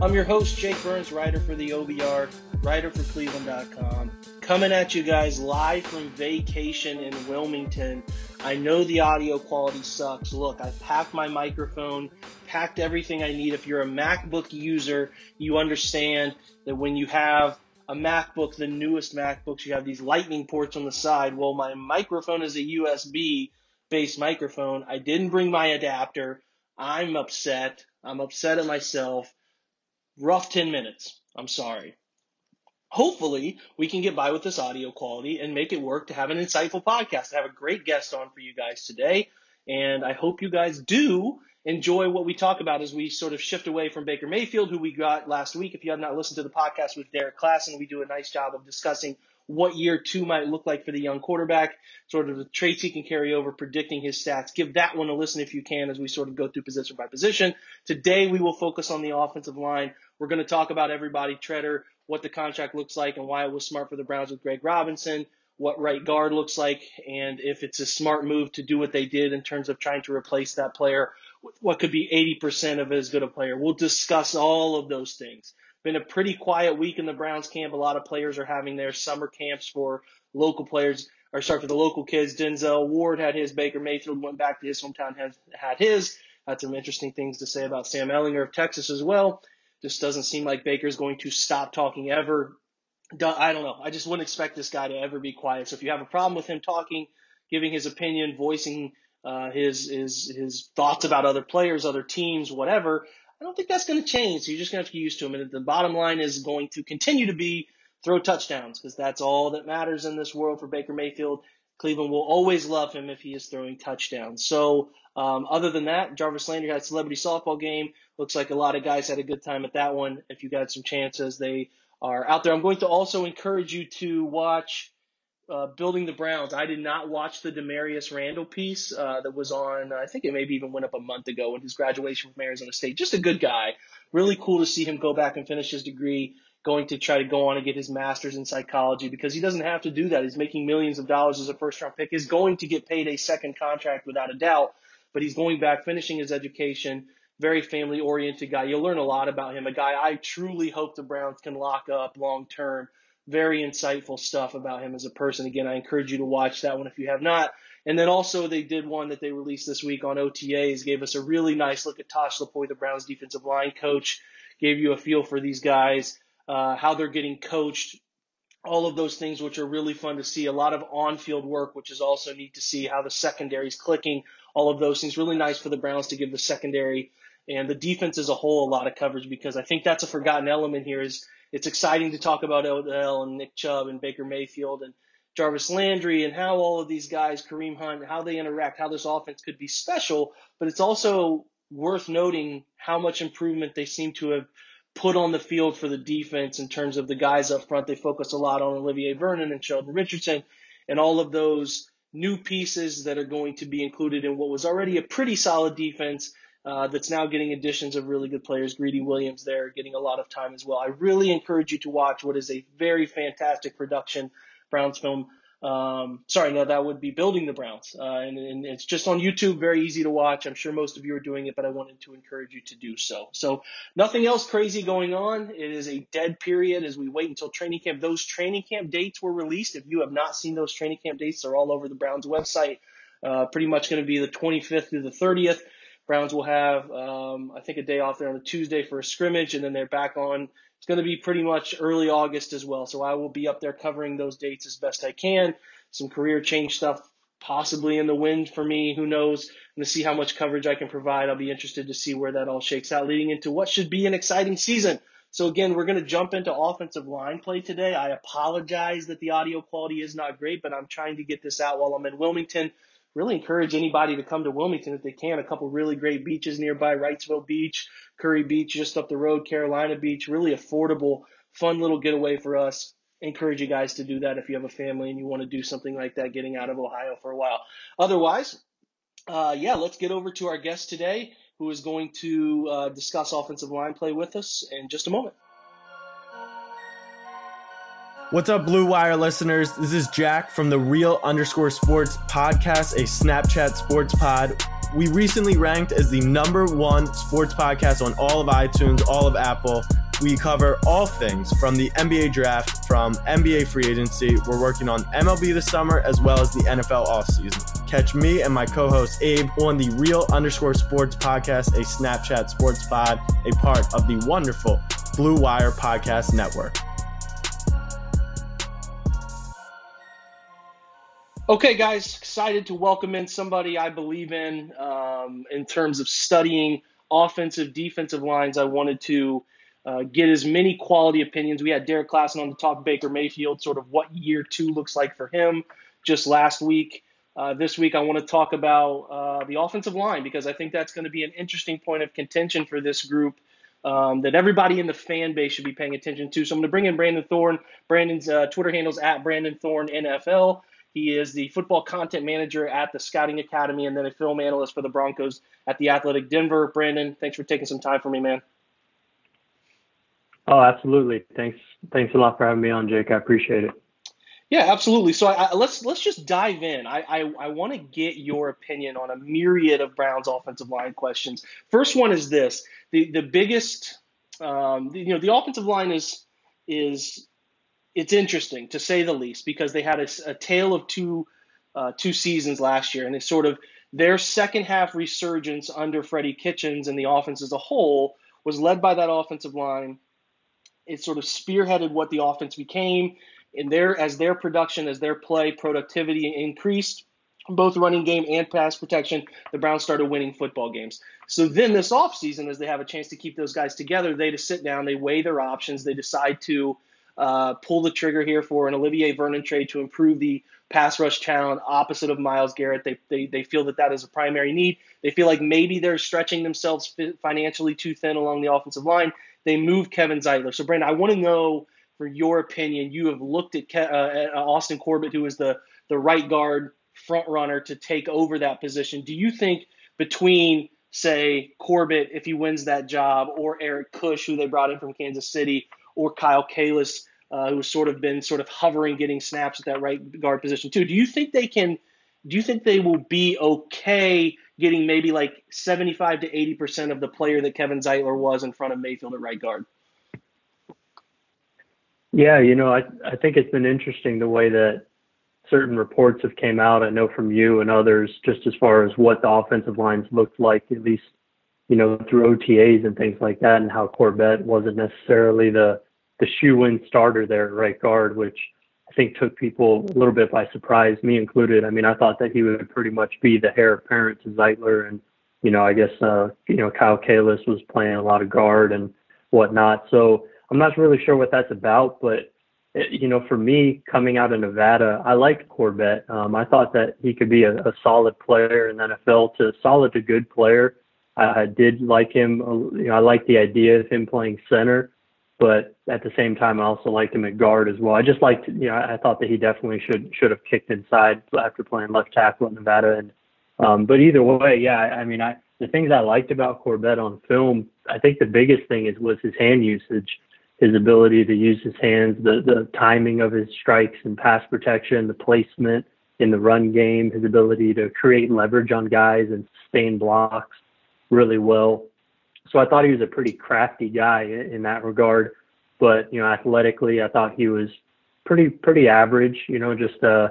I'm your host, Jake Burns, writer for the OBR, writer for Cleveland.com. Coming at you guys live from vacation in Wilmington. I know the audio quality sucks. Look, I packed my microphone, packed everything I need. If you're a MacBook user, you understand that when you have a MacBook, the newest MacBooks, you have these lightning ports on the side. Well, my microphone is a USB based microphone. I didn't bring my adapter. I'm upset. I'm upset at myself. Rough 10 minutes. I'm sorry. Hopefully, we can get by with this audio quality and make it work to have an insightful podcast. I have a great guest on for you guys today, and I hope you guys do enjoy what we talk about as we sort of shift away from Baker Mayfield, who we got last week. If you have not listened to the podcast with Derek Klassen, we do a nice job of discussing what year two might look like for the young quarterback, sort of the traits he can carry over, predicting his stats. Give that one a listen if you can as we sort of go through position by position. Today we will focus on the offensive line. We're going to talk about everybody, Tretter, what the contract looks like and why it was smart for the Browns with Greg Robinson, what right guard looks like, and if it's a smart move to do what they did in terms of trying to replace that player with what could be 80% of as good a player. We'll discuss all of those things. Been a pretty quiet week in the Browns camp. A lot of players are having their summer camps for local players, or sorry, for the local kids. Denzel Ward had his. Baker Mayfield went back to his hometown, has had his. Had some interesting things to say about Sam Ehlinger of Texas as well. Just doesn't seem like Baker's going to stop talking ever. I don't know. I just wouldn't expect this guy to ever be quiet. So if you have a problem with him talking, giving his opinion, voicing uh, his his his thoughts about other players, other teams, whatever, I don't think that's going to change. So you're just going to have to get used to him. And the bottom line is going to continue to be throw touchdowns because that's all that matters in this world for Baker Mayfield. Cleveland will always love him if he is throwing touchdowns. So, um, other than that, Jarvis Landry had a celebrity softball game. Looks like a lot of guys had a good time at that one. If you got some chances, they are out there. I'm going to also encourage you to watch uh, Building the Browns. I did not watch the Damarious Randall piece uh, that was on, I think it maybe even went up a month ago in his graduation from Arizona State. Just a good guy. Really cool to see him go back and finish his degree, going to try to go on and get his master's in psychology because he doesn't have to do that. He's making millions of dollars as a first round pick, is going to get paid a second contract without a doubt, but he's going back, finishing his education. Very family oriented guy. You'll learn a lot about him. A guy I truly hope the Browns can lock up long term very insightful stuff about him as a person. Again, I encourage you to watch that one if you have not. And then also they did one that they released this week on OTAs, gave us a really nice look at Tosh Lupoi, the Browns defensive line coach, gave you a feel for these guys, uh, how they're getting coached, all of those things, which are really fun to see. A lot of on-field work, which is also neat to see how the secondary is clicking. All of those things really nice for the Browns to give the secondary and the defense as a whole a lot of coverage because I think that's a forgotten element here is it's exciting to talk about Odell and Nick Chubb and Baker Mayfield and Jarvis Landry and how all of these guys, Kareem Hunt, how they interact, how this offense could be special, but it's also worth noting how much improvement they seem to have put on the field for the defense in terms of the guys up front. They focus a lot on Olivier Vernon and Sheldon Richardson and all of those new pieces that are going to be included in what was already a pretty solid defense uh, that's now getting additions of really good players. Greedy Williams there getting a lot of time as well. I really encourage you to watch what is a very fantastic production Browns film. Um, sorry, no, that would be Building the Browns. Uh, and, and, it's just on YouTube, very easy to watch. I'm sure most of you are doing it, but I wanted to encourage you to do so. So nothing else crazy going on. It is a dead period as we wait until training camp. Those training camp dates were released. If you have not seen those training camp dates, they're all over the Browns website. Uh, pretty much going to be the 25th through the 30th. Browns will have, um, I think, a day off there on a Tuesday for a scrimmage, and then they're back on. It's going to be pretty much early August as well. So I will be up there covering those dates as best I can. some career change stuff possibly in the wind for me. Who knows? And to see how much coverage I can provide. I'll be interested to see where that all shakes out leading into what should be an exciting season. So again, we're going to jump into offensive line play today. I apologize that the audio quality is not great, but I'm trying to get this out while I'm in Wilmington. Really encourage anybody to come to Wilmington if they can. A couple really great beaches nearby, Wrightsville Beach, Kure Beach, just up the road, Carolina Beach. Really affordable, fun little getaway for us. Encourage you guys to do that if you have a family and you want to do something like that, getting out of Ohio for a while. Otherwise, uh, yeah, let's get over to our guest today who is going to uh, discuss offensive line play with us in just a moment. What's up, Blue Wire listeners? This is Jack from the Real Underscore Sports Podcast, a Snapchat sports pod. We recently ranked as the number one sports podcast on all of iTunes, all of Apple. We cover all things from the NBA draft, from NBA free agency. We're working on MLB this summer as well as the NFL offseason. Catch me and my co host Abe on the Real Underscore Sports Podcast, a Snapchat sports pod, a part of the wonderful Blue Wire Podcast Network. Okay, guys, excited to welcome in somebody I believe in um, in terms of studying offensive, defensive lines. I wanted to uh, get as many quality opinions. We had Derek Klassen on to talk Baker Mayfield, sort of what year two looks like for him just last week. Uh, this week, I want to talk about uh, the offensive line because I think that's going to be an interesting point of contention for this group um, that everybody in the fan base should be paying attention to. So I'm going to bring in Brandon Thorn. Brandon's uh, Twitter handle is at Brandon Thorn NFL. He is the football content manager at the Scouting Academy and then a film analyst for the Broncos at the Athletic Denver. Brandon, thanks for taking some time for me, man. Oh, absolutely. Thanks. Thanks a lot for having me on, Jake. I appreciate it. Yeah, absolutely. So I, I, let's let's just dive in. I I, I want to get your opinion on a myriad of Browns offensive line questions. First one is this: the the biggest, um, the, you know, the offensive line is is it's interesting to say the least because they had a, a tale of two uh, two seasons last year, and it's sort of their second half resurgence under Freddie Kitchens and the offense as a whole was led by that offensive line it sort of spearheaded what the offense became. And their as their production, as their play productivity increased, both running game and pass protection, the Browns started winning football games. So then this offseason, as they have a chance to keep those guys together, they just sit down, they weigh their options, they decide to uh, pull the trigger here for an Olivier Vernon trade to improve the pass rush talent opposite of Myles Garrett. They, they, they feel that that is a primary need. They feel like maybe they're stretching themselves financially too thin along the offensive line. They move Kevin Zeitler. So, Brandon, I want to know for your opinion. You have looked at, Ke- uh, at Austin Corbett, who is the, the right guard front runner to take over that position. Do you think between, say, Corbett, if he wins that job, or Eric Kush, who they brought in from Kansas City, or Kyle Kalis, uh, who's sort of been sort of hovering, getting snaps at that right guard position too. Do you think they can? Do you think they will be okay getting maybe like 75 to 80 percent of the player that Kevin Zeitler was in front of Mayfield at right guard? Yeah, you know, I I think it's been interesting the way that certain reports have came out. I know from you and others, just as far as what the offensive lines looked like, at least you know through OTAs and things like that, and how Corbett wasn't necessarily the the shoe-in starter there at right guard, which I think took people a little bit by surprise, me included. I mean, I thought that he would pretty much be the heir apparent to Zeitler, and you know, I guess uh, you know Kyle Kalis was playing a lot of guard and whatnot. So I'm not really sure what that's about, but it, you know, for me coming out of Nevada, I liked Corbett. Um, I thought that he could be a, a solid player in the NFL, to solid to good player. I, did like him. You know, I like the idea of him playing center but at the same time, I also liked him at guard as well. I just liked, you know, I thought that he definitely should should have kicked inside after playing left tackle at Nevada. And um, but either way, yeah, I mean, I the things I liked about Corbett on film, I think the biggest thing is was his hand usage, his ability to use his hands, the the timing of his strikes and pass protection, the placement in the run game, his ability to create leverage on guys and sustain blocks really well. So I thought he was a pretty crafty guy in that regard. But you know, athletically, I thought he was pretty pretty average. You know, just uh,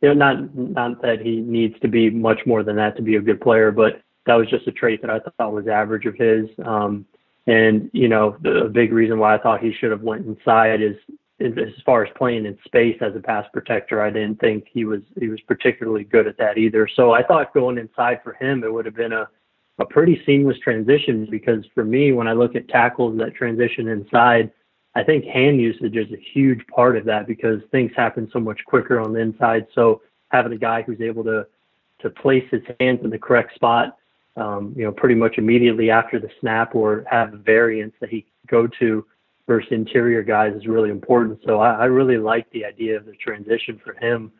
you know, not not that he needs to be much more than that to be a good player, but that was just a trait that I thought was average of his. Um, and you know, the big reason why I thought he should have went inside is as far as playing in space as a pass protector, I didn't think he was he was particularly good at that either. So I thought going inside for him, it would have been a a pretty seamless transition because for me, when I look at tackles that transition inside, I think hand usage is a huge part of that because things happen so much quicker on the inside. So having a guy who's able to to place his hands in the correct spot, um, you know, pretty much immediately after the snap or have variants that he go to versus interior guys is really important. So I, I really like the idea of the transition for him.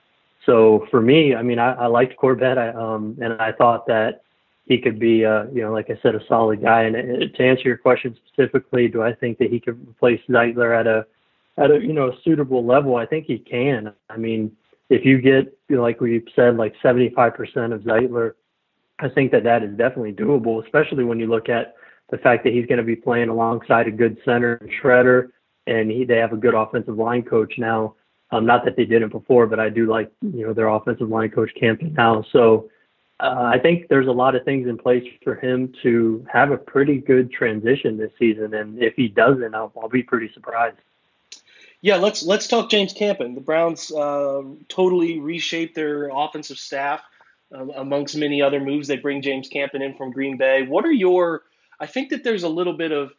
So for me, I mean, I, I liked Corbett, I, um, and I thought that he could be, uh, you know, like I said, a solid guy. And uh, to answer your question specifically, do I think that he could replace Zeitler at a, at a, you know, a suitable level? I think he can. I mean, if you get, you know, like we said, like 75% of Zeitler, I think that that is definitely doable, especially when you look at the fact that he's going to be playing alongside a good center and Tretter, and he, they have a good offensive line coach now. Um, not that they didn't before, but I do like you know their offensive line coach Campen now. So uh, I think there's a lot of things in place for him to have a pretty good transition this season, and if he doesn't, I'll, I'll be pretty surprised. Yeah, let's let's talk James Campen. The Browns uh, totally reshaped their offensive staff. Uh, amongst many other moves, they bring James Campen in from Green Bay. What are your I think that there's a little bit of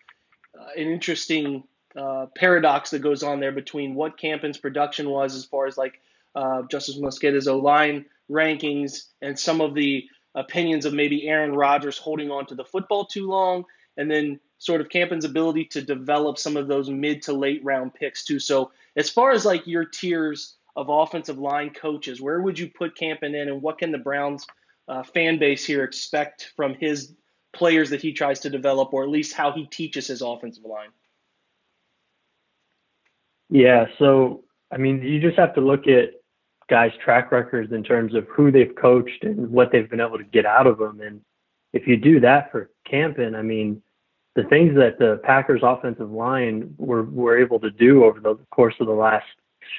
uh, an interesting uh, paradox that goes on there between what Campen's production was as far as like uh, Justis Mosqueda's O line rankings and some of the opinions of maybe Aaron Rodgers holding on to the football too long, and then sort of Campen's ability to develop some of those mid to late round picks too. So as far as like your tiers of offensive line coaches, where would you put Campen in, and what can the Browns uh, fan base here expect from his players that he tries to develop, or at least how he teaches his offensive line? Yeah, so I mean, you just have to look at guys' track records in terms of who they've coached and what they've been able to get out of them. And if you do that for Campen, I mean, the things that the Packers offensive line were were able to do over the course of the last,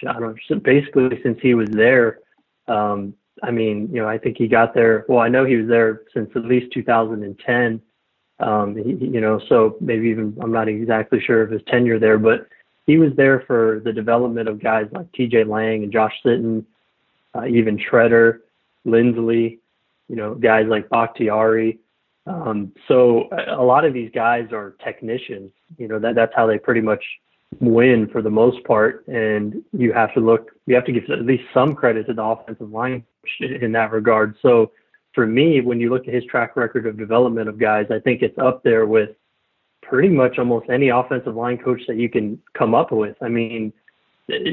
I don't know, basically since he was there, um, I mean, you know, I think he got there. Well, I know he was there since at least 2010. Um, he, you know, so maybe even I'm not exactly sure of his tenure there, but he was there for the development of guys like T.J. Lang and Josh Sitton, uh, even Tretter, Linsley, you know, guys like Bakhtiari. Um, so a lot of these guys are technicians. You know, that that's how they pretty much win for the most part. And you have to look, you have to give at least some credit to the offensive line in that regard. So for me, when you look at his track record of development of guys, I think it's up there with pretty much almost any offensive line coach that you can come up with. I mean,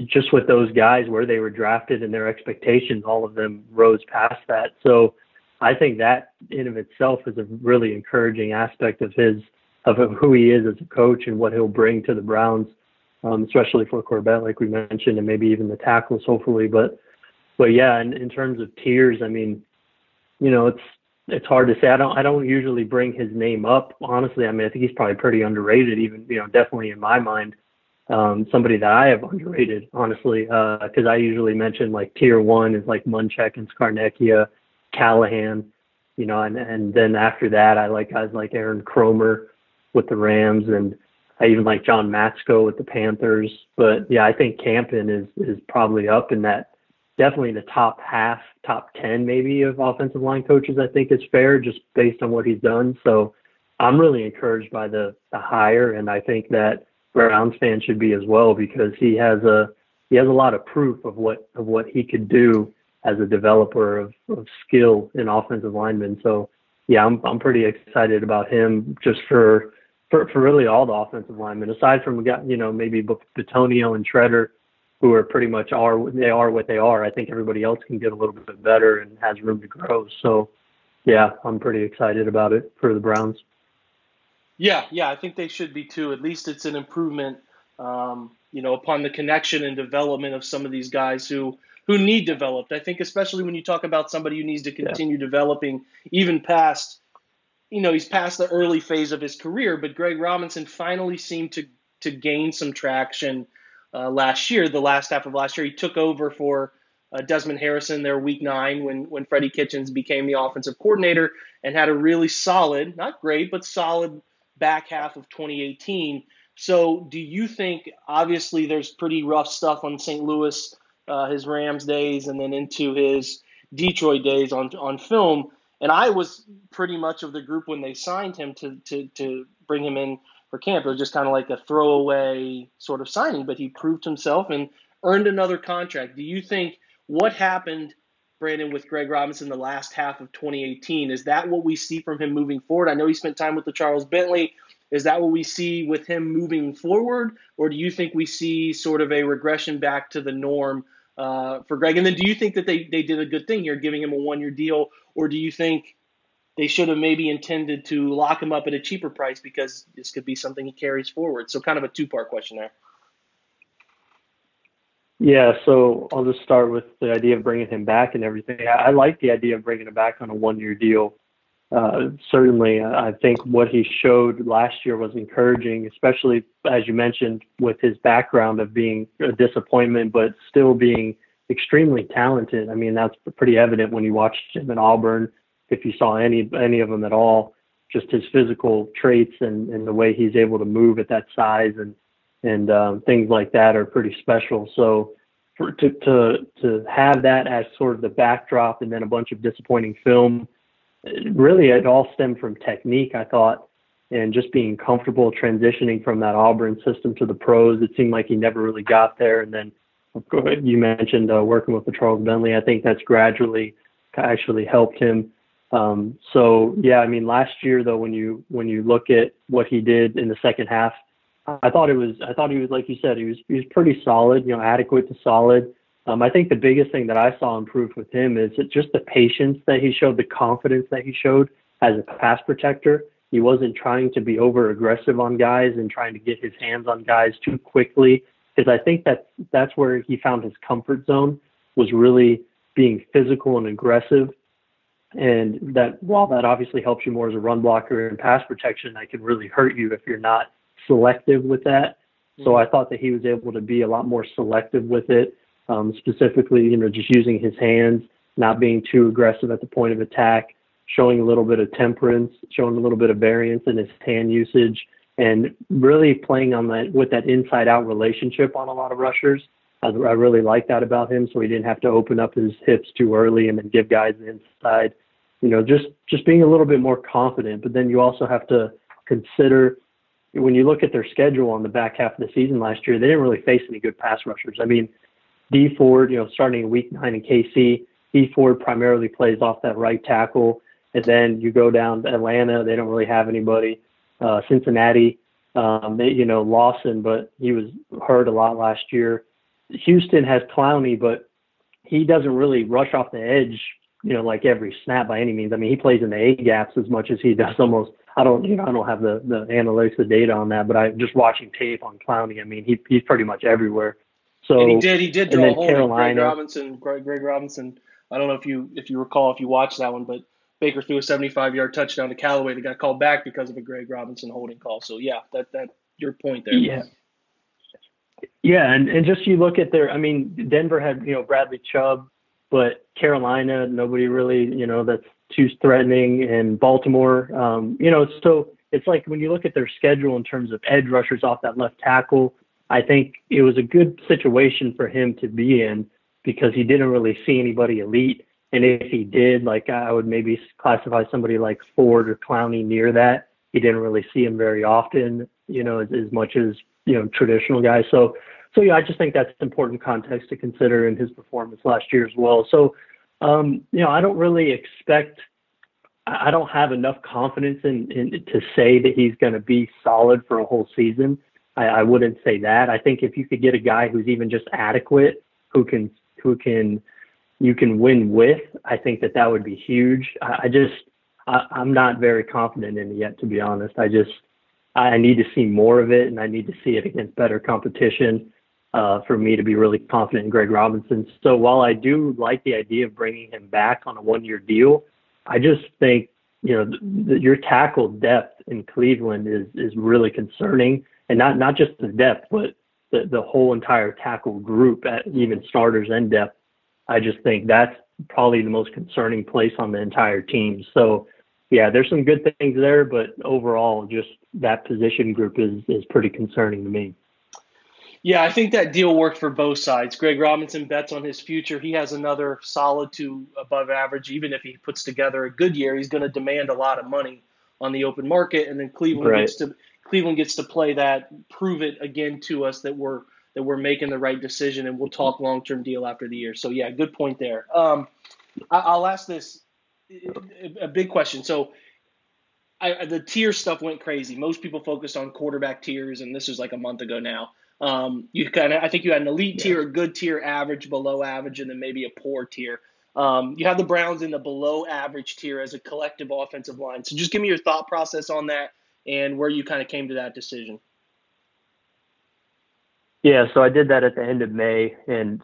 just with those guys where they were drafted and their expectations, all of them rose past that. So I think that in of itself is a really encouraging aspect of his of who he is as a coach and what he'll bring to the Browns, um, especially for Corbett, like we mentioned, and maybe even the tackles, hopefully. But but yeah, in, in terms of tiers, I mean, you know, it's it's hard to say. I don't I don't usually bring his name up. Honestly, I mean, I think he's probably pretty underrated, even you know, definitely in my mind. Um, somebody that I have underrated, honestly, because uh, I usually mention like tier one is like Munchak and Scarnecchia, Callahan, you know, and and then after that, I like guys like Aaron Kromer with the Rams, and I even like John Matsko with the Panthers. But yeah, I think Campen is is probably up in that definitely the top half, top 10 maybe of offensive line coaches, I think is fair just based on what he's done. So I'm really encouraged by the, the hire. And I think that Browns fans should be as well because he has a, he has a lot of proof of what, of what he could do as a developer of, of skill in offensive linemen. So yeah, I'm, I'm pretty excited about him just for, for, for really all the offensive linemen, aside from, you know, maybe Bitonio and Tretter, who are pretty much are they are what they are. I think everybody else can get a little bit better and has room to grow. So, yeah, I'm pretty excited about it for the Browns. Yeah, yeah, I think they should be too. At least it's an improvement, um, you know, upon the connection and development of some of these guys who who need developed. I think especially when you talk about somebody who needs to continue yeah. developing, even past, you know, he's past the early phase of his career. But Greg Robinson finally seemed to to gain some traction uh, last year, the last half of last year. He took over for uh, Desmond Harrison there week nine when, when Freddie Kitchens became the offensive coordinator and had a really solid, not great, but solid back half of 2018. So, do you think, obviously, there's pretty rough stuff on St. Louis, uh, his Rams days, and then into his Detroit days on, on film. And I was pretty much of the group when they signed him to, to, to bring him in for camp. It was just kind of like a throwaway sort of signing, but he proved himself and earned another contract. Do you think what happened, Brandon, with Greg Robinson the last half of 2018? Is that what we see from him moving forward? I know he spent time with LeCharles Bentley. Is that what we see with him moving forward, or do you think we see sort of a regression back to the norm uh, for Greg? And then do you think that they, they did a good thing here, giving him a one year deal, or do you think they should have maybe intended to lock him up at a cheaper price because this could be something he carries forward? So, kind of a two part question there. Yeah, so I'll just start with the idea of bringing him back and everything. I, I like the idea of bringing him back on a one year deal. Uh, certainly, I think what he showed last year was encouraging, especially as you mentioned, with his background of being a disappointment, but still being extremely talented. I mean, that's pretty evident when you watched him in Auburn. If you saw any any of them at all, just his physical traits and, and the way he's able to move at that size and and um, things like that are pretty special. So for to to to have that as sort of the backdrop and then a bunch of disappointing film really it all stemmed from technique, I thought, and just being comfortable transitioning from that Auburn system to the pros. It seemed like he never really got there. And then of course, you mentioned uh, working with LeCharles Bentley. I think that's gradually actually helped him. Um, so yeah, I mean, last year though, when you when you look at what he did in the second half, I thought it was I thought he was like you said he was he was pretty solid, you know, adequate to solid. Um, I think the biggest thing that I saw improve with him is just the patience that he showed, the confidence that he showed as a pass protector. He wasn't trying to be over aggressive on guys and trying to get his hands on guys too quickly. Because I think that that's where he found his comfort zone was really being physical and aggressive. And that while that obviously helps you more as a run blocker and pass protection, that can really hurt you if you're not selective with that. So mm-hmm. I thought that he was able to be a lot more selective with it um, specifically, you know, just using his hands, not being too aggressive at the point of attack, showing a little bit of temperance, showing a little bit of variance in his hand usage, and really playing on that with that inside out relationship on a lot of rushers. I, I really like that about him, so he didn't have to open up his hips too early and then give guys the inside. You know, just just being a little bit more confident. But then you also have to consider when you look at their schedule on the back half of the season last year, they didn't really face any good pass rushers. I mean, Dee Ford, you know, starting in week nine in KC, Dee Ford primarily plays off that right tackle. And then you go down to Atlanta, they don't really have anybody. Uh, Cincinnati, um, they, you know, Lawson, but he was hurt a lot last year. Houston has Clowney, but he doesn't really rush off the edge, you know, like every snap by any means. I mean, he plays in the A gaps as much as he does almost. I don't, you know, I don't have the the analytics, the data on that, but I just watching tape on Clowney. I mean, he he's pretty much everywhere. So and he did. He did draw a hold Greg Robinson. Greg, Greg Robinson. I don't know if you if you recall if you watched that one, but Baker threw a 75 yard touchdown to Callaway that got called back because of a Greg Robinson holding call. So yeah, that that your point there. Yeah. Yeah, and, and just you look at their I mean, Denver had, you know, Bradley Chubb, but Carolina, nobody really, you know, that's too threatening and Baltimore, um, you know, so it's like when you look at their schedule in terms of edge rushers off that left tackle, I think it was a good situation for him to be in because he didn't really see anybody elite. And if he did, like I would maybe classify somebody like Ford or Clowney near that. He didn't really see him very often, you know, as, as much as you know traditional guys. So, so yeah, I just think that's important context to consider in his performance last year as well. So, um, you know, I don't really expect. I don't have enough confidence in, in to say that he's going to be solid for a whole season. I, I wouldn't say that. I think if you could get a guy who's even just adequate, who can who can you can win with, I think that that would be huge. I, I just I, I'm not very confident in it yet, to be honest. I just I need to see more of it, and I need to see it against better competition uh, for me to be really confident in Greg Robinson. So while I do like the idea of bringing him back on a one-year deal, I just think you know the, the, your tackle depth in Cleveland is is really concerning and not not just the depth, but the the whole entire tackle group, at even starters and depth. I just think that's probably the most concerning place on the entire team. So yeah, there's some good things there, but overall, just that position group is is pretty concerning to me. Yeah, I think that deal worked for both sides. Greg Robinson bets on his future. He has another solid to above average. Even if he puts together a good year, he's going to demand a lot of money on the open market, and then Cleveland right. gets to Cleveland gets to play that, prove it again to us that we're that we're making the right decision, and we'll talk long term deal after the year. So yeah, good point there. Um, I, will ask this a big question. So. I, the tier stuff went crazy. Most people focused on quarterback tiers, and this was like a month ago now. Um, you kind of, I think you had an elite yeah. tier, a good tier, average, below average, and then maybe a poor tier. Um, you have the Browns in the below average tier as a collective offensive line. So just give me your thought process on that and where you kind of came to that decision. Yeah, so I did that at the end of May, and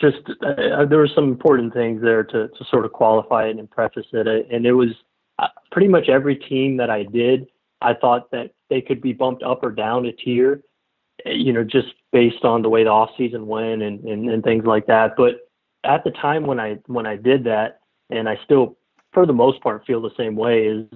just uh, there were some important things there to, to sort of qualify it and preface it. And it was uh, pretty much every team that I did, I thought that they could be bumped up or down a tier you know, just based on the way the off season went and, and, and things like that. But at the time when I when I did that, and I still, for the most part, feel the same way, is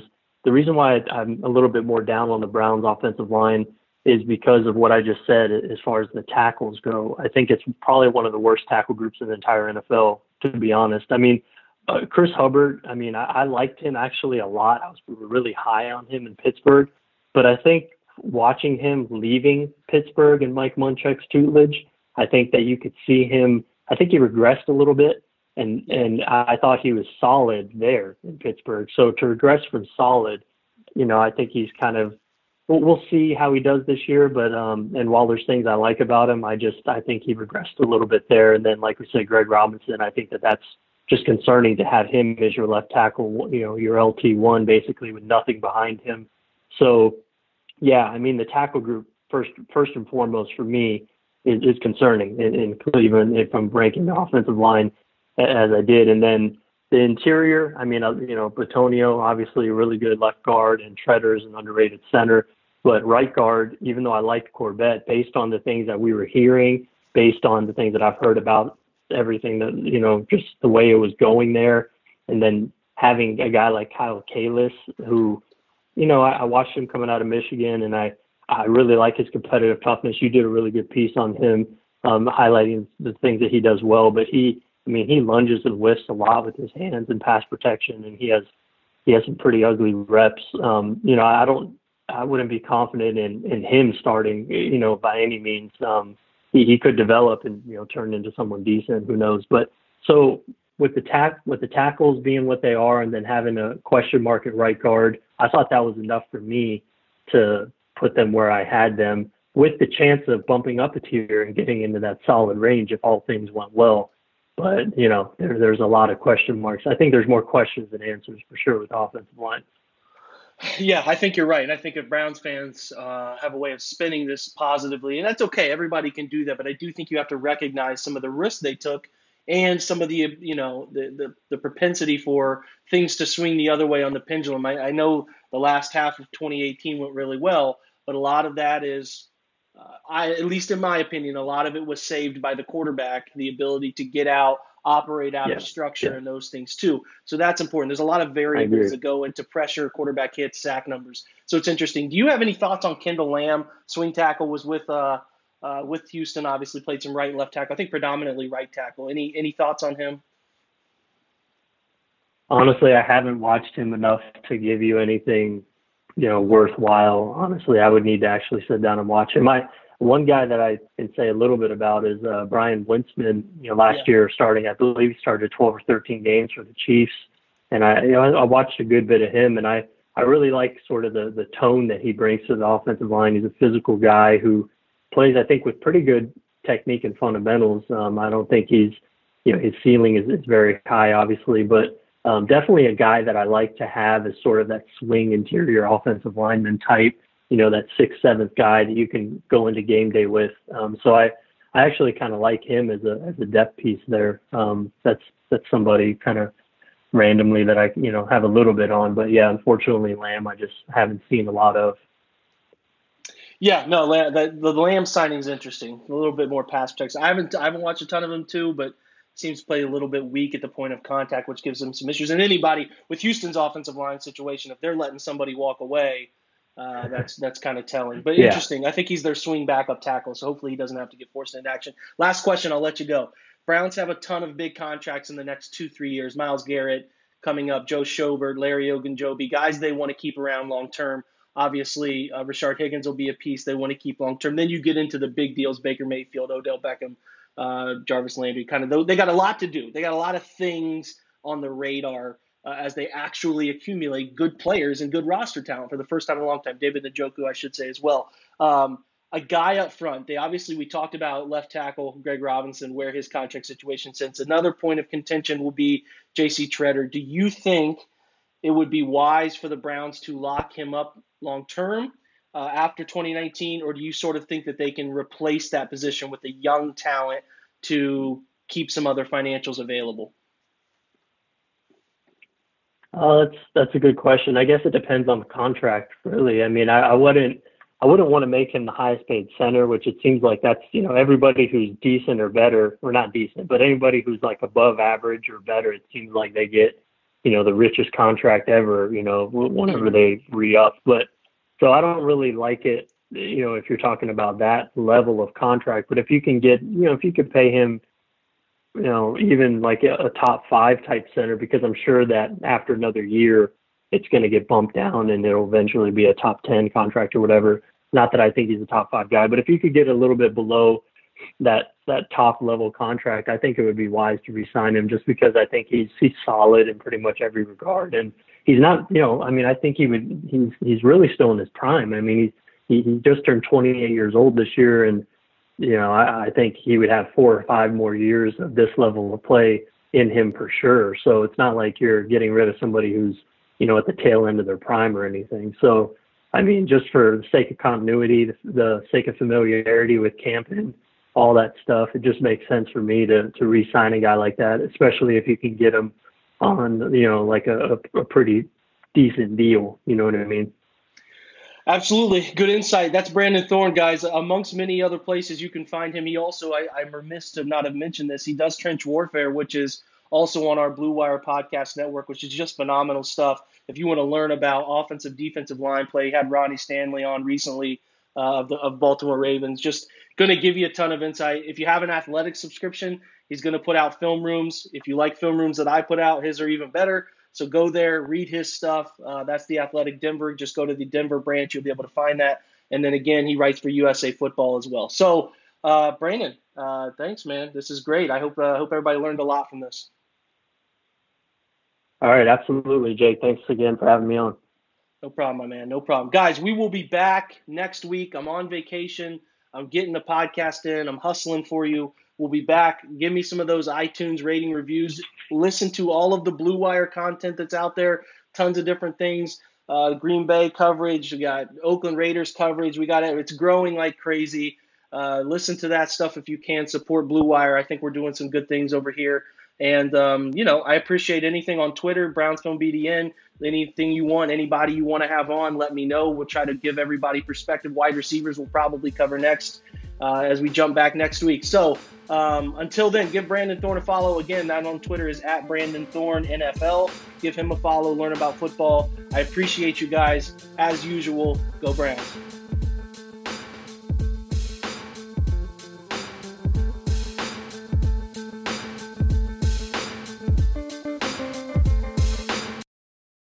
the reason why I'm a little bit more down on the Browns' offensive line is because of what I just said as far as the tackles go. I think it's probably one of the worst tackle groups in the entire NFL, to be honest. I mean, uh, Chris Hubbard, I mean, I, I liked him actually a lot. I was really high on him in Pittsburgh, but I think watching him leaving Pittsburgh and Mike Munchak's tutelage, I think that you could see him. I think he regressed a little bit, and and I thought he was solid there in Pittsburgh. So to regress from solid, you know, I think he's kind of. We'll, we'll see how he does this year, but um, and while there's things I like about him, I just I think he regressed a little bit there. And then, like we said, Greg Robinson, I think that that's just concerning to have him as your left tackle, you know, your LT one basically with nothing behind him. So yeah, I mean the tackle group first first and foremost for me is, is concerning in, in Cleveland if I'm breaking the offensive line as I did, and then the interior. I mean, uh, you know, Bitonio obviously a really good left guard, and Tretter's an underrated center. But right guard, even though I liked Corbett, based on the things that we were hearing, based on the things that I've heard about everything that you know, just the way it was going there, and then having a guy like Kyle Kalis who you know, I, I watched him coming out of Michigan, and I I really like his competitive toughness. You did a really good piece on him, um, highlighting the things that he does well. But he, I mean, he lunges and whiffs a lot with his hands and pass protection, and he has he has some pretty ugly reps. Um, you know, I don't, I wouldn't be confident in in him starting. You know, by any means. Um, he, he could develop and you know turn into someone decent. Who knows? But so with the tack with the tackles being what they are, and then having a question mark at right guard, I thought that was enough for me to put them where I had them, with the chance of bumping up a tier and getting into that solid range if all things went well. But you know, there, there's a lot of question marks. I think there's more questions than answers for sure with offensive line. Yeah, I think you're right. And I think if Browns fans uh, have a way of spinning this positively, and that's okay, everybody can do that. But I do think you have to recognize some of the risks they took and some of the you know the, the, the propensity for things to swing the other way on the pendulum. I, I, know the last half of 2018 went really well, but a lot of that is, uh, I at least in my opinion, a lot of it was saved by the quarterback, the ability to get out, operate out yeah. of structure, yeah. and those things too. So that's important. There's a lot of variables that go into pressure, quarterback hits, sack numbers. So it's interesting. Do you have any thoughts on Kendall Lamm? Swing tackle was with. Uh, uh, with Houston. Obviously, played some right and left tackle. I think predominantly right tackle. Any any thoughts on him? Honestly, I haven't watched him enough to give you anything, you know, worthwhile. Honestly, I would need to actually sit down and watch him. I one guy that I can say a little bit about is uh, Bryan Witzmann. You know, last yeah. year starting, I believe he started 12 or 13 games for the Chiefs, and I, you know, I watched a good bit of him, and I I really like sort of the the tone that he brings to the offensive line. He's a physical guy who plays, I think, with pretty good technique and fundamentals. Um, I don't think he's, you know, his ceiling is, is very high, obviously, but um, definitely a guy that I like to have as sort of that swing interior offensive lineman type, you know, that sixth, seventh guy that you can go into game day with. Um, so I, I actually kind of like him as a as a depth piece there. Um, that's that's somebody kind of randomly that I you know have a little bit on, but yeah, unfortunately, Lamm I just haven't seen a lot of. Yeah, no, the, the signing is interesting. A little bit more pass protection. I haven't I haven't watched a ton of them too, but seems to play a little bit weak at the point of contact, which gives them some issues. And anybody with Houston's offensive line situation, if they're letting somebody walk away, uh, that's that's kind of telling. But yeah. interesting. I think he's their swing backup tackle, so hopefully he doesn't have to get forced into action. Last question, I'll let you go. Browns have a ton of big contracts in the next two, three years. Myles Garrett coming up, Joe Schobert, Larry Ogunjobi, guys they want to keep around long term. Obviously, uh, Rashard Higgins will be a piece they want to keep long term. Then you get into the big deals: Baker Mayfield, Odell Beckham, uh, Jarvis Landry. Kind of, they got a lot to do. They got a lot of things on the radar uh, as they actually accumulate good players and good roster talent for the first time in a long time. David Njoku, I should say as well. Um, a guy up front. They obviously we talked about left tackle Greg Robinson, where his contract situation sits. Another point of contention will be J.C. Tretter. Do you think it would be wise for the Browns to lock him up long term uh, after 2019, or do you sort of think that they can replace that position with a young talent to keep some other financials available? Uh, that's that's a good question. I guess it depends on the contract, really. I mean, I, I wouldn't I wouldn't want to make him the highest paid center, which it seems like that's you know everybody who's decent or better, or not decent, but anybody who's like above average or better. It seems like they get you know the richest contract ever, you know, whenever they re up. But so I don't really like it, you know, if you're talking about that level of contract. But if you can get, you know, if you could pay him, you know, even like a, a top five type center, because I'm sure that after another year, it's going to get bumped down and it'll eventually be a top 10 contract or whatever. Not that I think he's a top five guy, but if you could get a little bit below that that top level contract, I think it would be wise to resign him just because I think he's he's solid in pretty much every regard. And he's not, you know, I mean, I think he would he's he's really still in his prime. I mean, he, he just turned 28 years old this year, and you know, I, I think he would have four or five more years of this level of play in him for sure. So it's not like you're getting rid of somebody who's you know at the tail end of their prime or anything. So I mean, just for the sake of continuity, the, the sake of familiarity with Campen, all that stuff, it just makes sense for me to to re-sign a guy like that, especially if you can get him on, you know, like a, a pretty decent deal. You know what I mean? Absolutely. Good insight. That's Brandon Thorn, guys. Amongst many other places you can find him, he also, I, I'm remiss to not have mentioned this, he does trench warfare, which is also on our Blue Wire Podcast Network, which is just phenomenal stuff. If you want to learn about offensive, defensive line play, he had Ronnie Stanley on recently uh, of the of Baltimore Ravens. Just going to give you a ton of insight. If you have an athletic subscription, he's going to put out film rooms. If you like film rooms that I put out, his are even better. So go there, read his stuff. Uh, that's the Athletic Denver. Just go to the Denver branch. You'll be able to find that. And then again, he writes for USA Football as well. So, uh, Brandon, uh, thanks, man. This is great. I hope uh, hope everybody learned a lot from this. All right, absolutely, Jake. Thanks again for having me on. No problem, my man. No problem. Guys, we will be back next week. I'm on vacation. I'm getting the podcast in. I'm hustling for you. We'll be back. Give me some of those iTunes rating reviews. Listen to all of the Blue Wire content that's out there. Tons of different things. Uh, Green Bay coverage. We got Oakland Raiders coverage. We got it. It's growing like crazy. Uh, listen to that stuff if you can. Support Blue Wire. I think we're doing some good things over here. And um, you know, I appreciate anything on Twitter, Browns Film BDN. Anything you want, anybody you want to have on, let me know. We'll try to give everybody perspective. Wide receivers we'll probably cover next uh, as we jump back next week. So um, until then, give Brandon Thorn a follow. Again, that on Twitter is at Brandon Thorn NFL. Give him a follow, learn about football. I appreciate you guys. As usual, go Browns.